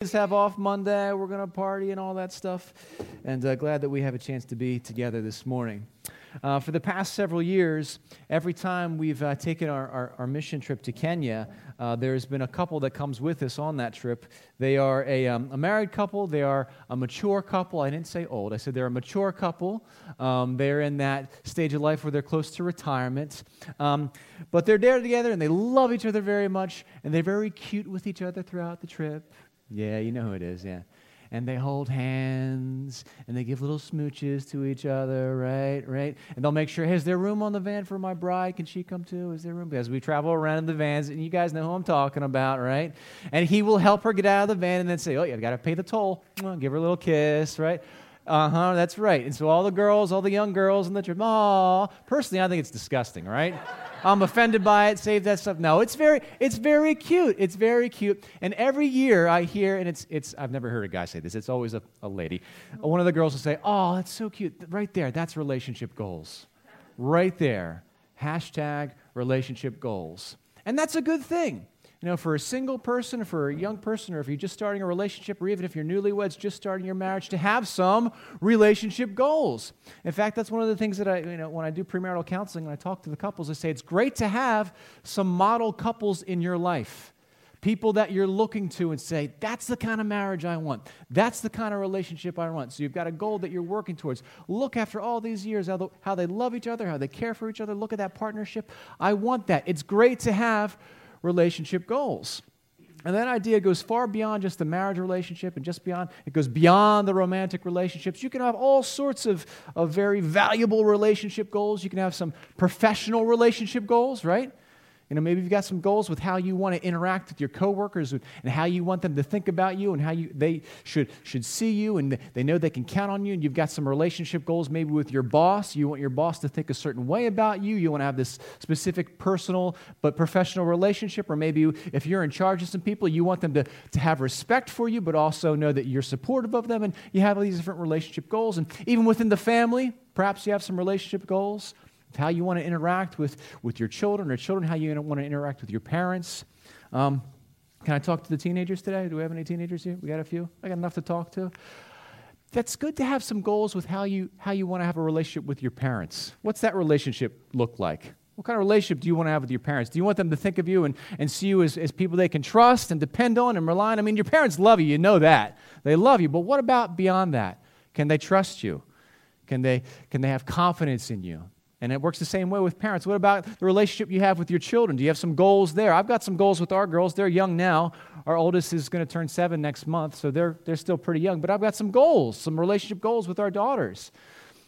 have off Monday. We're going to party and all that stuff. And uh, glad that we have a chance to be together this morning. Uh, for the past several years, every time we've uh, taken our, our, our, mission trip to Kenya, uh, there's been a couple that comes with us on that trip. They are a, um, a married couple, they are a mature couple. I didn't say old, I said they're a mature couple. Um, they're in that stage of life where they're close to retirement. Um, but they're there together and they love each other very much, and they're very cute with each other throughout the trip. Yeah, you know who it is, yeah. And they hold hands and they give little smooches to each other, right? Right? And they'll make sure, hey, is there room on the van for my bride? Can she come too? Is there room? Because we travel around in the vans, and you guys know who I'm talking about, right? And he will help her get out of the van and then say, oh, you've got to pay the toll. Give her a little kiss, right? Uh huh, that's right. And so all the girls, all the young girls in the trip, oh, personally, I think it's disgusting, right? I'm offended by it, save that stuff. No, it's very, it's very cute. It's very cute. And every year I hear, and it's, it's I've never heard a guy say this, it's always a, a lady. One of the girls will say, Oh, that's so cute. Right there, that's relationship goals. Right there. Hashtag relationship goals. And that's a good thing. You know, for a single person, for a young person, or if you're just starting a relationship, or even if you're newlyweds just starting your marriage, to have some relationship goals. In fact, that's one of the things that I, you know, when I do premarital counseling and I talk to the couples, I say it's great to have some model couples in your life. People that you're looking to and say, that's the kind of marriage I want. That's the kind of relationship I want. So you've got a goal that you're working towards. Look after all these years, how, how they love each other, how they care for each other. Look at that partnership. I want that. It's great to have relationship goals. And that idea goes far beyond just the marriage relationship and just beyond, it goes beyond the romantic relationships. You can have all sorts of, of very valuable relationship goals. You can have some professional relationship goals, right? You know, maybe you've got some goals with how you want to interact with your coworkers and how you want them to think about you and how you, they should, should see you and they know they can count on you. And you've got some relationship goals maybe with your boss. You want your boss to think a certain way about you. You want to have this specific personal but professional relationship. Or maybe if you're in charge of some people, you want them to, to have respect for you, but also know that you're supportive of them. And you have all these different relationship goals. And even within the family, perhaps you have some relationship goals how you want to interact with, with your children or children, how you want to interact with your parents. Um, can I talk to the teenagers today? Do we have any teenagers here? We got a few? I got enough to talk to. That's good to have some goals with how you, how you want to have a relationship with your parents. What's that relationship look like? What kind of relationship do you want to have with your parents? Do you want them to think of you and, and see you as, as people they can trust and depend on and rely on? I mean, your parents love you, you know that. They love you, but what about beyond that? Can they trust you? Can they, can they have confidence in you? And it works the same way with parents. What about the relationship you have with your children? Do you have some goals there? I've got some goals with our girls. They're young now. Our oldest is going to turn seven next month, so they're, they're still pretty young. But I've got some goals, some relationship goals with our daughters.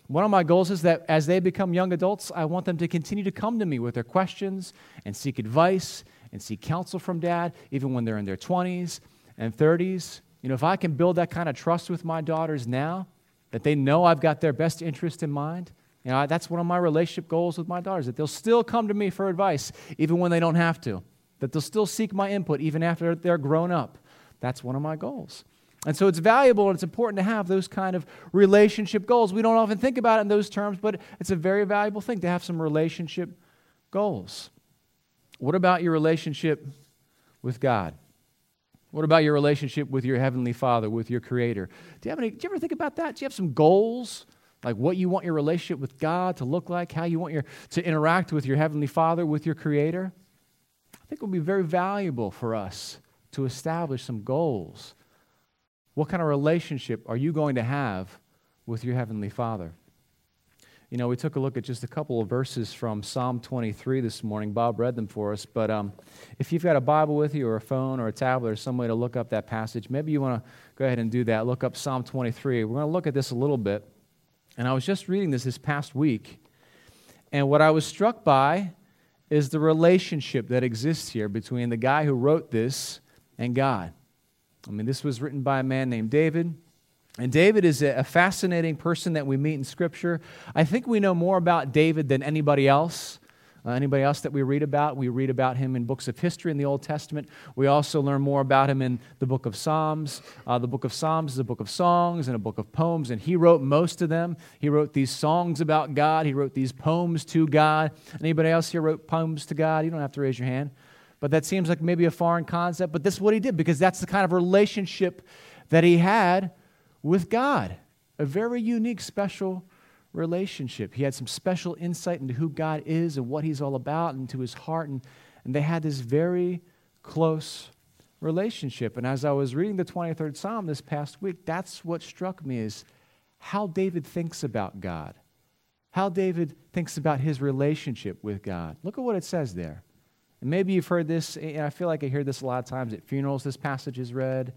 One of my goals is that as they become young adults, I want them to continue to come to me with their questions and seek advice and seek counsel from dad, even when they're in their 20s and 30s. You know, if I can build that kind of trust with my daughters now, that they know I've got their best interest in mind, you know, that's one of my relationship goals with my daughters, that they'll still come to me for advice even when they don't have to, that they'll still seek my input even after they're grown up. That's one of my goals. And so it's valuable and it's important to have those kind of relationship goals. We don't often think about it in those terms, but it's a very valuable thing to have some relationship goals. What about your relationship with God? What about your relationship with your Heavenly Father, with your Creator? Do you, have any, do you ever think about that? Do you have some goals like what you want your relationship with God to look like, how you want your, to interact with your Heavenly Father, with your Creator, I think it would be very valuable for us to establish some goals. What kind of relationship are you going to have with your Heavenly Father? You know, we took a look at just a couple of verses from Psalm 23 this morning. Bob read them for us. But um, if you've got a Bible with you, or a phone, or a tablet, or some way to look up that passage, maybe you want to go ahead and do that. Look up Psalm 23. We're going to look at this a little bit. And I was just reading this this past week, and what I was struck by is the relationship that exists here between the guy who wrote this and God. I mean, this was written by a man named David. And David is a fascinating person that we meet in Scripture. I think we know more about David than anybody else. Uh, anybody else that we read about? We read about him in books of history in the Old Testament. We also learn more about him in the book of Psalms. Uh, the book of Psalms is a book of songs and a book of poems, and he wrote most of them. He wrote these songs about God. He wrote these poems to God. Anybody else here wrote poems to God? You don't have to raise your hand. But that seems like maybe a foreign concept, but this is what he did because that's the kind of relationship that he had with God. A very unique, special relationship. He had some special insight into who God is and what he's all about, and to his heart. And, and they had this very close relationship. And as I was reading the 23rd Psalm this past week, that's what struck me is how David thinks about God, how David thinks about his relationship with God. Look at what it says there. And maybe you've heard this, and I feel like I hear this a lot of times at funerals, this passage is read.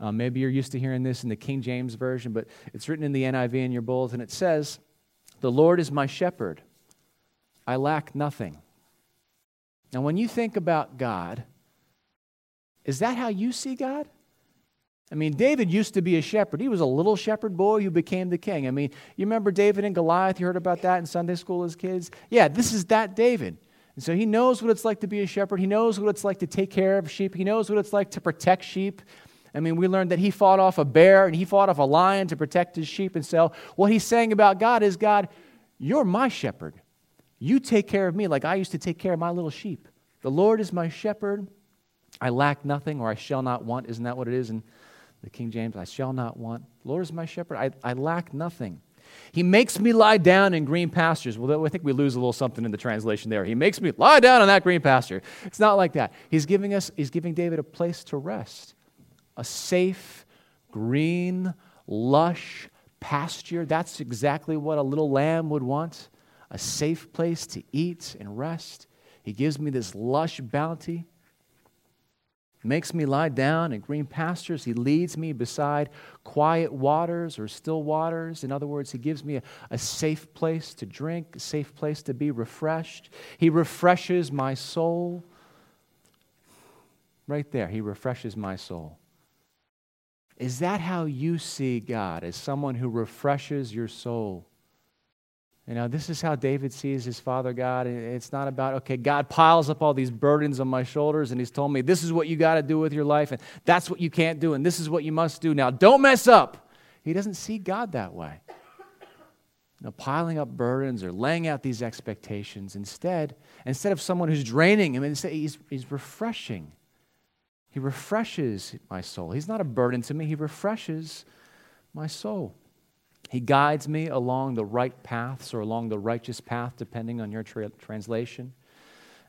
Um, maybe you're used to hearing this in the King James Version, but it's written in the NIV in your bulletin. It says, The Lord is my shepherd, I lack nothing. Now, when you think about God, is that how you see God? I mean, David used to be a shepherd. He was a little shepherd boy who became the king. I mean, you remember David and Goliath? You heard about that in Sunday school as kids? Yeah, this is that David. And so he knows what it's like to be a shepherd. He knows what it's like to take care of sheep. He knows what it's like to protect sheep. I mean, we learned that he fought off a bear and he fought off a lion to protect his sheep. And so what he's saying about God is God, you're my shepherd. You take care of me like I used to take care of my little sheep. The Lord is my shepherd. I lack nothing or I shall not want. Isn't that what it is in the King James? I shall not want. The Lord is my shepherd. I, I lack nothing. He makes me lie down in green pastures. Well, I think we lose a little something in the translation there. He makes me lie down in that green pasture. It's not like that. He's giving us, he's giving David a place to rest, a safe, green, lush pasture. That's exactly what a little lamb would want a safe place to eat and rest. He gives me this lush bounty makes me lie down in green pastures. He leads me beside quiet waters or still waters. In other words, He gives me a, a, safe place to drink, a safe place to be refreshed. He refreshes my soul. Right there, He refreshes my soul. Is that how you see God, as someone who refreshes your soul? You know, this is how David sees his father God. It's not about, okay, God piles up all these burdens on my shoulders and he's told me this is what you got to do with your life and that's what you can't do and this is what you must do. Now, don't mess up. He doesn't see God that way. You know, piling up burdens or laying out these expectations. Instead, instead of someone who's draining him, he's, he's refreshing. He refreshes my soul. He's not a burden to me, he refreshes my soul. He guides me along the right paths or along the righteous path, depending on your tra- translation.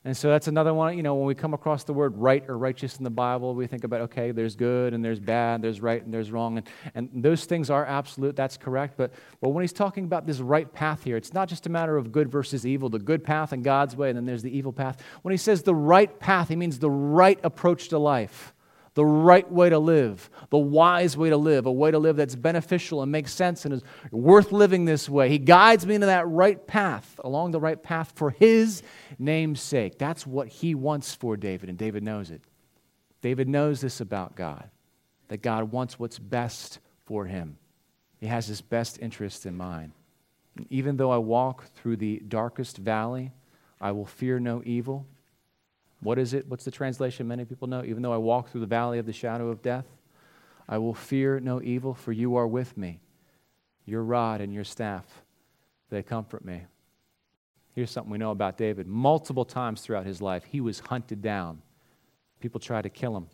And so that's another one, you know, when we come across the word right or righteous in the Bible, we think about, okay, there's good and there's bad, there's right and there's wrong. And, and those things are absolute, that's correct. But, but when he's talking about this right path here, it's not just a matter of good versus evil, the good path and God's way, and then there's the evil path. When he says the right path, he means the right approach to life the right way to live, the wise way to live, a way to live that's beneficial and makes sense and is worth living this way. He guides me into that right path, along the right path for His name's sake. That's what He wants for David, and David knows it. David knows this about God, that God wants what's best for him. He has his best interest in mind. Even though I walk through the darkest valley, I will fear no evil what is it? What's the translation many people know? Even though I walk through the valley of the shadow of death, I will fear no evil, for you are with me. Your rod and your staff, they comfort me. Here's something we know about David. Multiple times throughout his life, he was hunted down. People tried to kill him.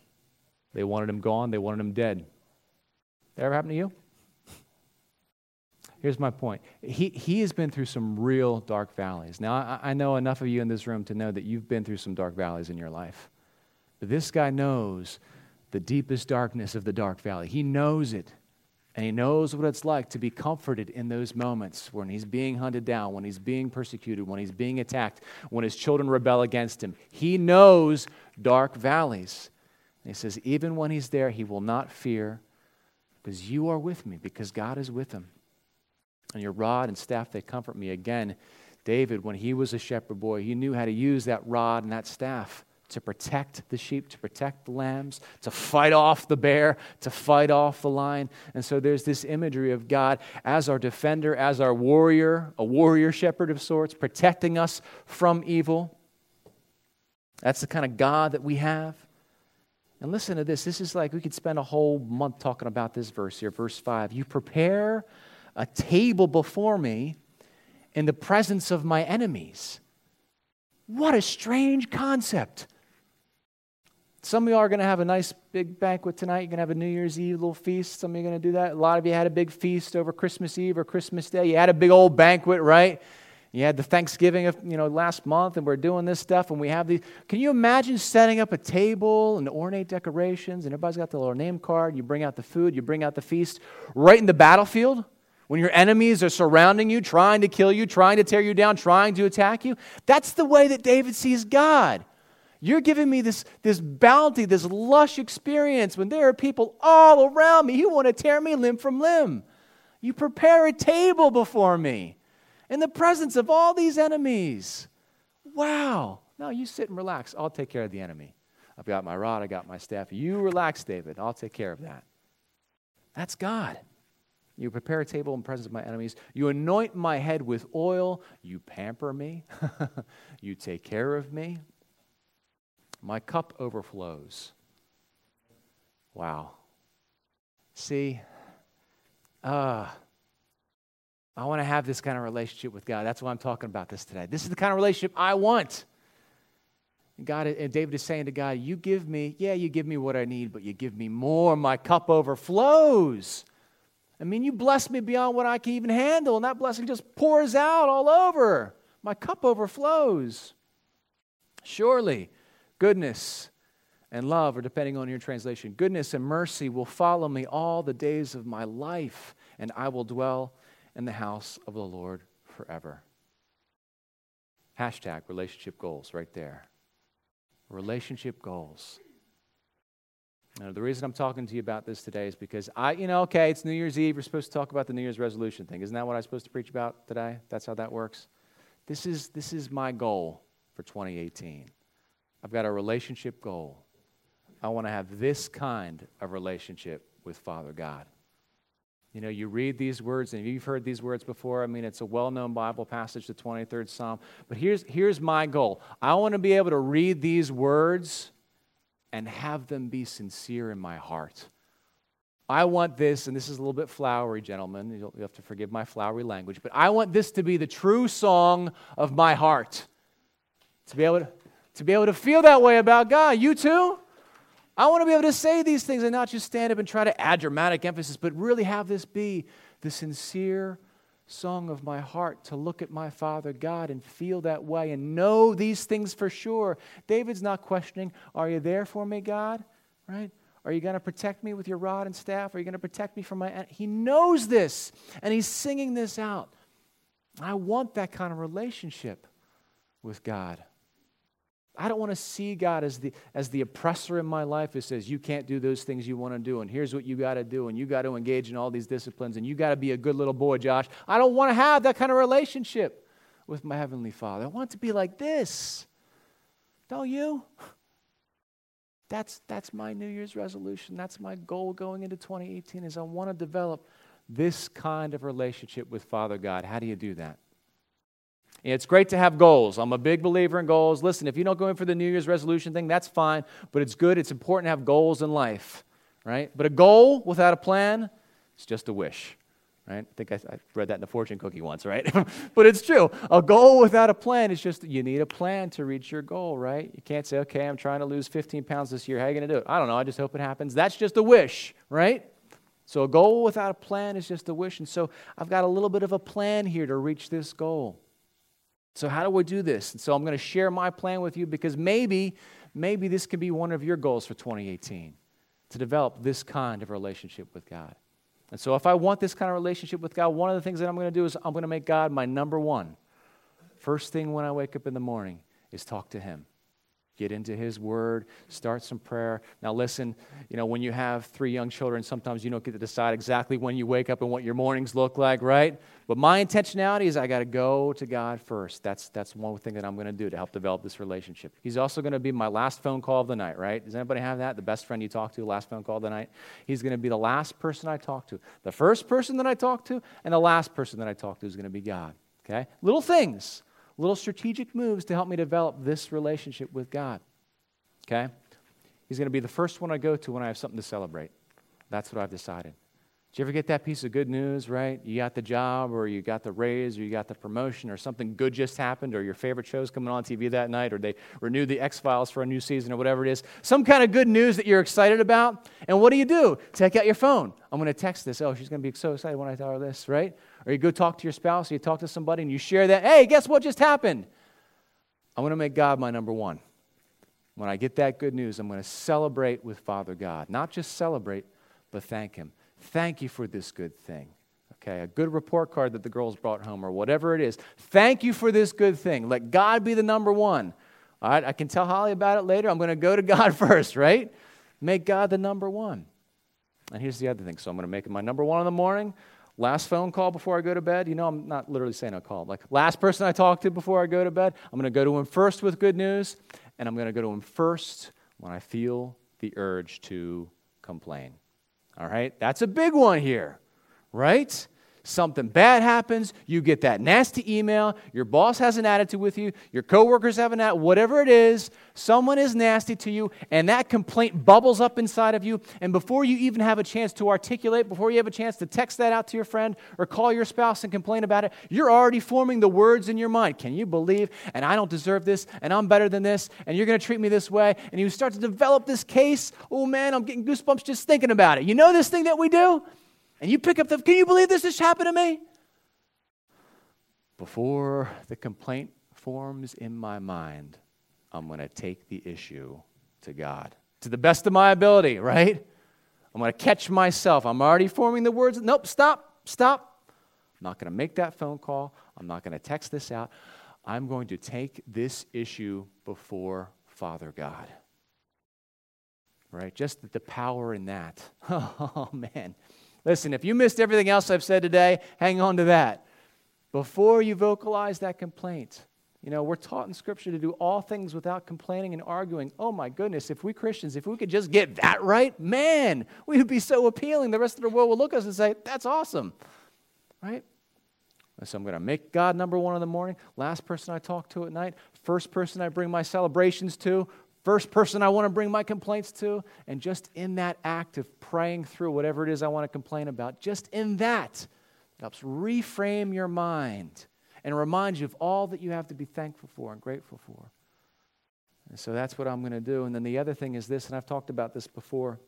They wanted him gone, they wanted him dead. That ever happened to you? Here's my point. He, he has been through some real dark valleys. Now, I, I know enough of you in this room to know that you've been through some dark valleys in your life. But this guy knows the deepest darkness of the dark valley. He knows it. And he knows what it's like to be comforted in those moments when he's being hunted down, when he's being persecuted, when he's being attacked, when his children rebel against him. He knows dark valleys. And he says, even when he's there, he will not fear because you are with me, because God is with him and your rod and staff, they comfort me. Again, David, when he was a shepherd boy, he knew how to use that rod and that staff to protect the sheep, to protect the lambs, to fight off the bear, to fight off the lion. And so there's this imagery of God as our defender, as our warrior, a warrior shepherd of sorts, protecting us from evil. That's the kind of God that we have. And listen to this. This is like we could spend a whole month talking about this verse here, verse 5. You prepare a table before me in the presence of my enemies. What a strange concept. Some of y'all are going to have a nice big banquet tonight. You're going to have a New Year's Eve little feast. Some of you are going to do that. A lot of you had a big feast over Christmas Eve or Christmas Day. You had a big old banquet, right? You had the Thanksgiving of, you know, last month, and we're doing this stuff, and we have these. Can you imagine setting up a table and ornate decorations, and everybody's got the little name card, you bring out the food, you bring out the feast, right in the battlefield? When your enemies are surrounding you, trying to kill you, trying to tear you down, trying to attack you? That's the way that David sees God. You're giving me this, this bounty, this lush experience when there are people all around me who want to tear me limb from limb. You prepare a table before me in the presence of all these enemies. Wow. Now you sit and relax. I'll take care of the enemy. I've got my rod, I got my staff. You relax, David. I'll take care of that. That's God. You prepare a table in the presence of my enemies. You anoint my head with oil. You pamper me. you take care of me. My cup overflows. Wow. See, uh, I want to have this kind of relationship with God. That's why I'm talking about this today. This is the kind of relationship I want. God and David is saying to God, You give me, yeah, you give me what I need, but you give me more. My cup overflows. I mean, you bless me beyond what I can even handle, and that blessing just pours out all over. My cup overflows. Surely, goodness and love, or depending on your translation, goodness and mercy will follow me all the days of my life, and I will dwell in the house of the Lord forever. Hashtag relationship goals right there. Relationship goals. Now, the reason I'm talking to you about this today is because I, you know, okay, it's New Year's Eve. We're supposed to talk about the New Year's resolution thing. Isn't that what I'm supposed to preach about today? That's how that works. This is, this is my goal for 2018. I've got a relationship goal. I want to have this kind of relationship with Father God. You know, you read these words, and you've heard these words before. I mean, it's a well known Bible passage, the 23rd Psalm. But here's, here's my goal I want to be able to read these words and have them be sincere in my heart. I want this, and this is a little bit flowery, gentlemen. You'll, have to forgive my flowery language, but I want this to be the true song of my heart. To be able to, to, be able to feel that way about God. You too? I want to be able to say these things and not just stand up and try to add dramatic emphasis, but really have this be the sincere song of my heart to look at my Father God and feel that way and know these things for sure. David's not questioning, Are you there for me, God? Right? Are you going to protect me with your rod and staff? Are you going to protect me from my. He knows this, and he's singing this out. I want that kind of relationship with God. I don't want to see God as the, as the oppressor in my life who says, You can't do those things you want to do, and here's what you got to do, and you got to engage in all these disciplines, and you got to be a good little boy, Josh. I don't want to have that kind of relationship with my Heavenly Father. I want to be like this. Don't you? That's, that's my New Year's resolution. That's my goal going into 2018 is I want to develop this kind of relationship with Father God. How do you do that? It's great to have goals. I'm a big believer in goals. Listen, if you don't go in for the New Year's resolution thing, that's fine, but it's good. It's important to have goals in life, right? But a goal without a plan is just a wish, right? I think I, I read that in the fortune cookie once, right? but it's true. A goal without a plan is just you need a plan to reach your goal, right? You can't say, okay, I'm trying to lose 15 pounds this year. How are you going to do it? I don't know. I just hope it happens. That's just a wish, right? So a goal without a plan is just a wish. And so I've got a little bit of a plan here to reach this goal. So, how do we do this? And so, I'm going to share my plan with you because maybe, maybe this can be one of your goals for 2018 to develop this kind of relationship with God. And so, if I want this kind of relationship with God, one of the things that I'm going to do is I'm going to make God my number one. First thing when I wake up in the morning is talk to Him. Get into His Word, start some prayer. Now, listen, you know, when you have three young children, sometimes you don't get to decide exactly when you wake up and what your mornings look like, right? But my intentionality is I got to go to God first. That's, that's one thing that I'm going to do to help develop this relationship. He's also going to be my last phone call of the night, right? Does anybody have that? The best friend you talk to, last phone call of the night? He's going to be the last person I talk to. The first person that I talk to, and the last person that I talk to is going to be God, okay? Little things little strategic moves to help me develop this relationship with God. Okay? He's going to be the first one I go to when I have something to celebrate. That's what I've decided. Did you ever get that piece of good news, right? You got the job, or you got the raise, or you got the promotion, or something good just happened, or your favorite show's coming on TV that night, or they renewed the X Files for a new season, or whatever it is. Some kind of good news that you're excited about. And what do you do? Take out your phone. I'm going to text this. Oh, she's going to be so excited when I tell her this, right? Or you go talk to your spouse, or you talk to somebody, and you share that. Hey, guess what just happened? I'm going to make God my number one. When I get that good news, I'm going to celebrate with Father God. Not just celebrate, but thank Him. Thank you for this good thing. Okay, a good report card that the girls brought home or whatever it is. Thank you for this good thing. Let God be the number one. All right, I can tell Holly about it later. I'm going to go to God first, right? Make God the number one. And here's the other thing. So I'm going to make it my number one in the morning. Last phone call before I go to bed. You know, I'm not literally saying a call. Like, last person I talk to before I go to bed, I'm going to go to him first with good news, and I'm going to go to him first when I feel the urge to complain. All right? That's a big one here, right? Something bad happens, you get that nasty email, your boss has an attitude with you, your coworkers have an attitude, whatever it is, someone is nasty to you, and that complaint bubbles up inside of you. And before you even have a chance to articulate, before you have a chance to text that out to your friend or call your spouse and complain about it, you're already forming the words in your mind. Can you believe? And I don't deserve this, and I'm better than this, and you're going to treat me this way. And you start to develop this case. Oh man, I'm getting goosebumps just thinking about it. You know this thing that we do? And you pick up the, can you believe this just happened to me? Before the complaint forms in my mind, I'm going to take the issue to God to the best of my ability, right? I'm going to catch myself. I'm already forming the words. Nope, stop, stop. I'm not going to make that phone call. I'm not going to text this out. I'm going to take this issue before Father God. Right? Just the power in that. Oh, man. Listen, if you missed everything else I've said today, hang on to that. Before you vocalize that complaint, you know, we're taught in Scripture to do all things without complaining and arguing. Oh my goodness, if we Christians, if we could just get that right, man, we would be so appealing. The rest of the world will look at us and say, that's awesome, right? So I'm going to make God number one in the morning, last person I talk to at night, first person I bring my celebrations to, first person I want to bring my complaints to. And just in that act of praying through whatever it is I want to complain about, just in that, helps reframe your mind and remind you of all that you have to be thankful for and grateful for. And so that's what I'm going to do. And then the other thing is this, and I've talked about this before,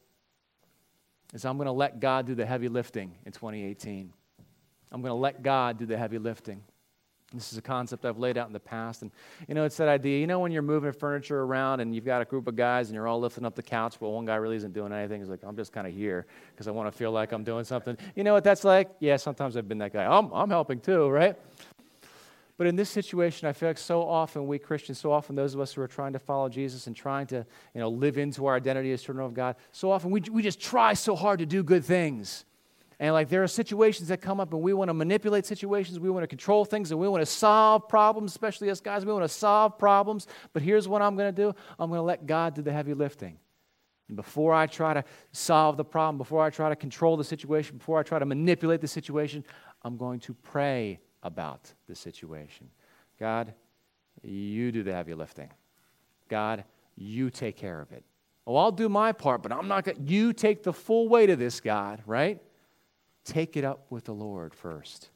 is I'm going to let God do the heavy lifting in 2018. I'm going to let God do the heavy lifting. This is a concept I've laid out in the past. And, you know, it's that idea, you know, when you're moving furniture around and you've got a group of guys and you're all lifting up the couch, but one guy really isn't doing anything. He's like, I'm just kind of here because I want to feel like I'm doing something. You know what that's like? Yeah, sometimes I've been that guy. I'm, I'm helping too, right? But in this situation, I feel like so often we Christians, so often those of us who are trying to follow Jesus and trying to, you know, live into our identity as children of God, so often we, we just try so hard to do good things. And like there are situations that come up and we want to manipulate situations, we want to control things, and we want to solve problems, especially us guys. We want to solve problems. But here's what I'm going to do I'm going to let God do the heavy lifting. And before I try to solve the problem, before I try to control the situation, before I try to manipulate the situation, I'm going to pray about the situation. God, you do the heavy lifting. God, you take care of it. Oh, I'll do my part, but I'm not going to. You take the full weight of this, God, right? Take it up with the Lord first.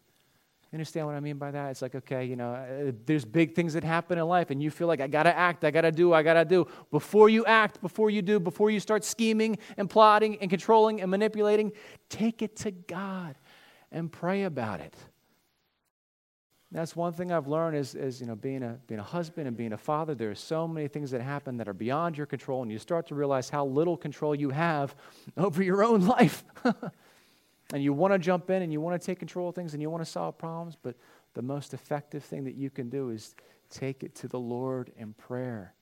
You understand what I mean by that? It's like, okay, you know, uh, there's big things that happen in life, and you feel like, I got to act, I got to do, I got to do. Before you act, before you do, before you start scheming and plotting and controlling and manipulating, take it to God and pray about it. That's one thing I've learned is, is you know, being a, being a husband and being a father, there are so many things that happen that are beyond your control, and you start to realize how little control you have over your own life. and you want to jump in and you want to take control of things and you want to solve problems, but the most effective thing that you can do is take it to the Lord in prayer.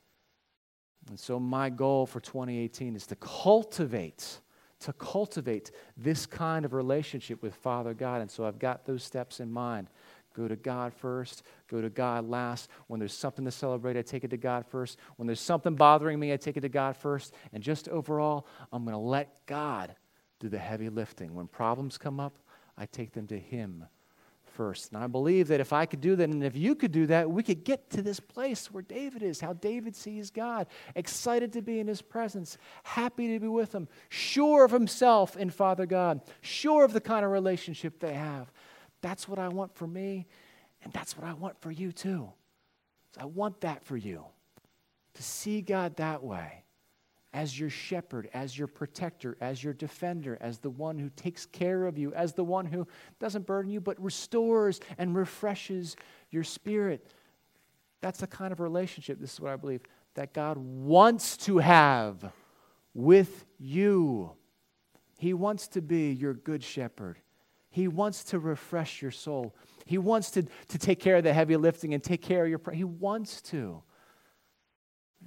And so, my goal for 2018 is to cultivate, to cultivate this kind of relationship with Father God. And so, I've got those steps in mind. Go to God first, go to God last. When there's something to celebrate, I take it to God first. When there's something bothering me, I take it to God first. And just overall, I'm going to let God do the heavy lifting. When problems come up, I take them to Him first. And I believe that if I could do that and if you could do that, we could get to this place where David is, how David sees God, excited to be in his presence, happy to be with him, sure of himself in Father God, sure of the kind of relationship they have. That's what I want for me, and that's what I want for you too. So I want that for you to see God that way as your shepherd, as your protector, as your defender, as the one who takes care of you, as the one who doesn't burden you, but restores and refreshes your spirit. That's the kind of relationship, this is what I believe, that God wants to have with you. He wants to be your good shepherd. He wants to refresh your soul. He wants to, to take care of the heavy lifting and take care of your. Prayer. He wants to.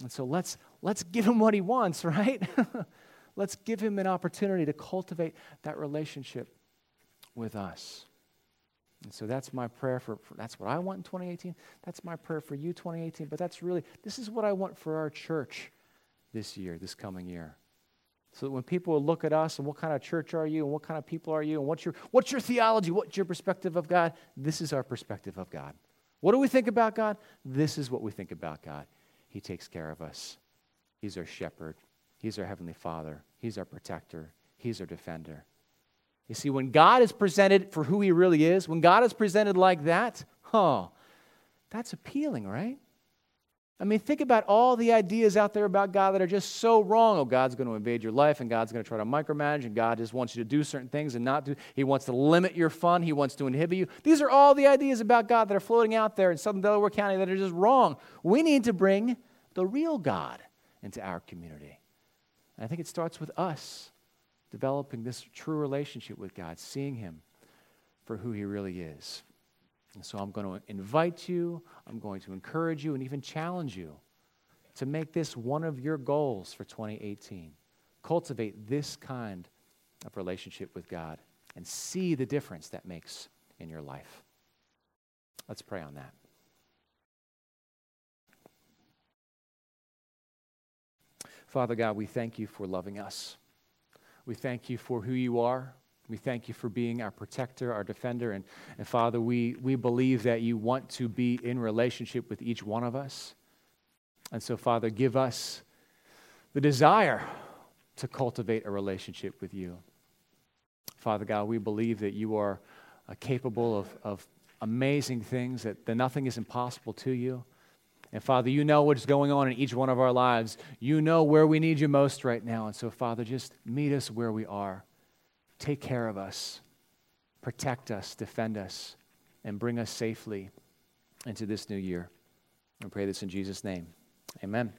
And so let's, let's give him what he wants, right? let's give him an opportunity to cultivate that relationship with us. And so that's my prayer for, for, that's what I want in 2018. That's my prayer for you 2018. But that's really, this is what I want for our church this year, this coming year. So that when people look at us and what kind of church are you and what kind of people are you and what's your, what's your theology, what's your perspective of God, this is our perspective of God. What do we think about God? This is what we think about God. He takes care of us. He's our shepherd. He's our heavenly father. He's our protector. He's our defender. You see, when God is presented for who he really is, when God is presented like that, oh, that's appealing, right? I mean, think about all the ideas out there about God that are just so wrong. Oh, God's going to invade your life and God's going to try to micromanage and God just wants you to do certain things and not do. He wants to limit your fun. He wants to inhibit you. These are all the ideas about God that are floating out there in Southern Delaware County that are just wrong. We need to bring the real God into our community. And I think it starts with us developing this true relationship with God, seeing Him for who He really is. And so I'm going to invite you, I'm going to encourage you, and even challenge you to make this one of your goals for 2018. Cultivate this kind of relationship with God and see the difference that makes in your life. Let's pray on that. Father God, we thank you for loving us. We thank you for who you are. We thank you for being our protector, our defender. And, and Father, we, we believe that you want to be in relationship with each one of us. And so, Father, give us the desire to cultivate a relationship with you. Father God, we believe that you are uh, capable of, of amazing things, that, that nothing is impossible to you. And Father, you know what's going on in each one of our lives. You know where we need you most right now. And so, Father, just meet us where we are. Take care of us, protect us, defend us, and bring us safely into this new year. I pray this in Jesus' name. Amen.